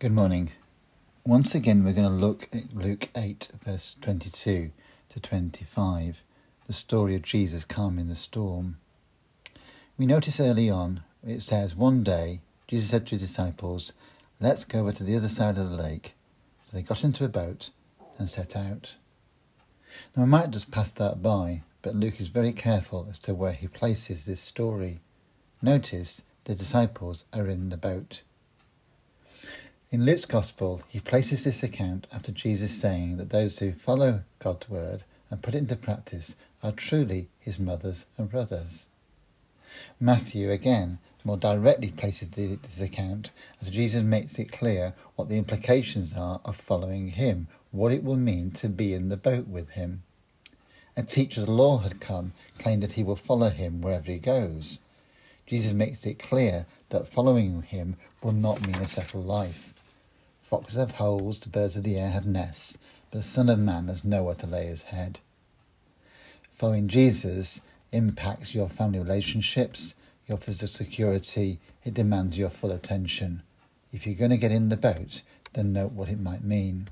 Good morning. Once again, we're going to look at Luke 8, verse 22 to 25, the story of Jesus calming the storm. We notice early on, it says, One day, Jesus said to his disciples, Let's go over to the other side of the lake. So they got into a boat and set out. Now, I might just pass that by, but Luke is very careful as to where he places this story. Notice the disciples are in the boat. In Luke's Gospel, he places this account after Jesus saying that those who follow God's word and put it into practice are truly his mothers and brothers. Matthew, again, more directly places this account as Jesus makes it clear what the implications are of following him, what it will mean to be in the boat with him. A teacher of the law had come, claimed that he will follow him wherever he goes. Jesus makes it clear that following him will not mean a settled life. Foxes have holes, the birds of the air have nests, but the Son of Man has nowhere to lay his head. Following Jesus impacts your family relationships, your physical security, it demands your full attention. If you're going to get in the boat, then note what it might mean.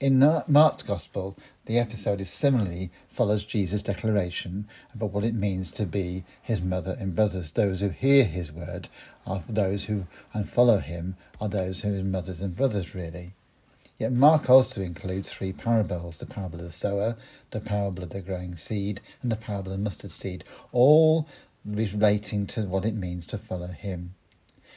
In Mark's Gospel, the episode is similarly follows Jesus' declaration about what it means to be his mother and brothers. Those who hear his word are those who and follow him are those who are mothers and brothers really. Yet Mark also includes three parables the parable of the sower, the parable of the growing seed, and the parable of the mustard seed, all relating to what it means to follow him.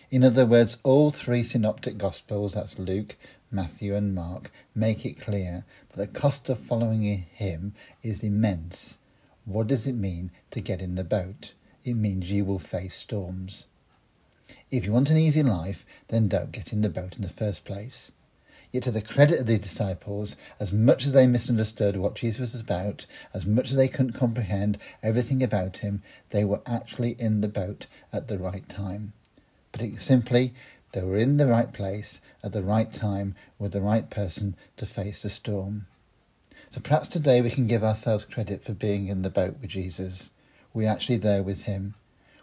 In other words, all three synoptic gospels, that's Luke, Matthew, and Mark, make it clear that the cost of following him is immense. What does it mean to get in the boat? It means you will face storms. If you want an easy life, then don't get in the boat in the first place. Yet, to the credit of the disciples, as much as they misunderstood what Jesus was about, as much as they couldn't comprehend everything about him, they were actually in the boat at the right time. Putting it simply, they were in the right place at the right time with the right person to face the storm. So perhaps today we can give ourselves credit for being in the boat with Jesus. We're actually there with him.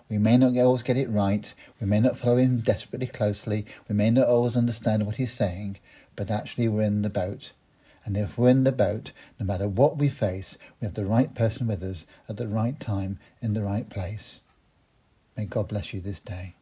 We may not always get it right. We may not follow him desperately closely. We may not always understand what he's saying, but actually we're in the boat. And if we're in the boat, no matter what we face, we have the right person with us at the right time in the right place. May God bless you this day.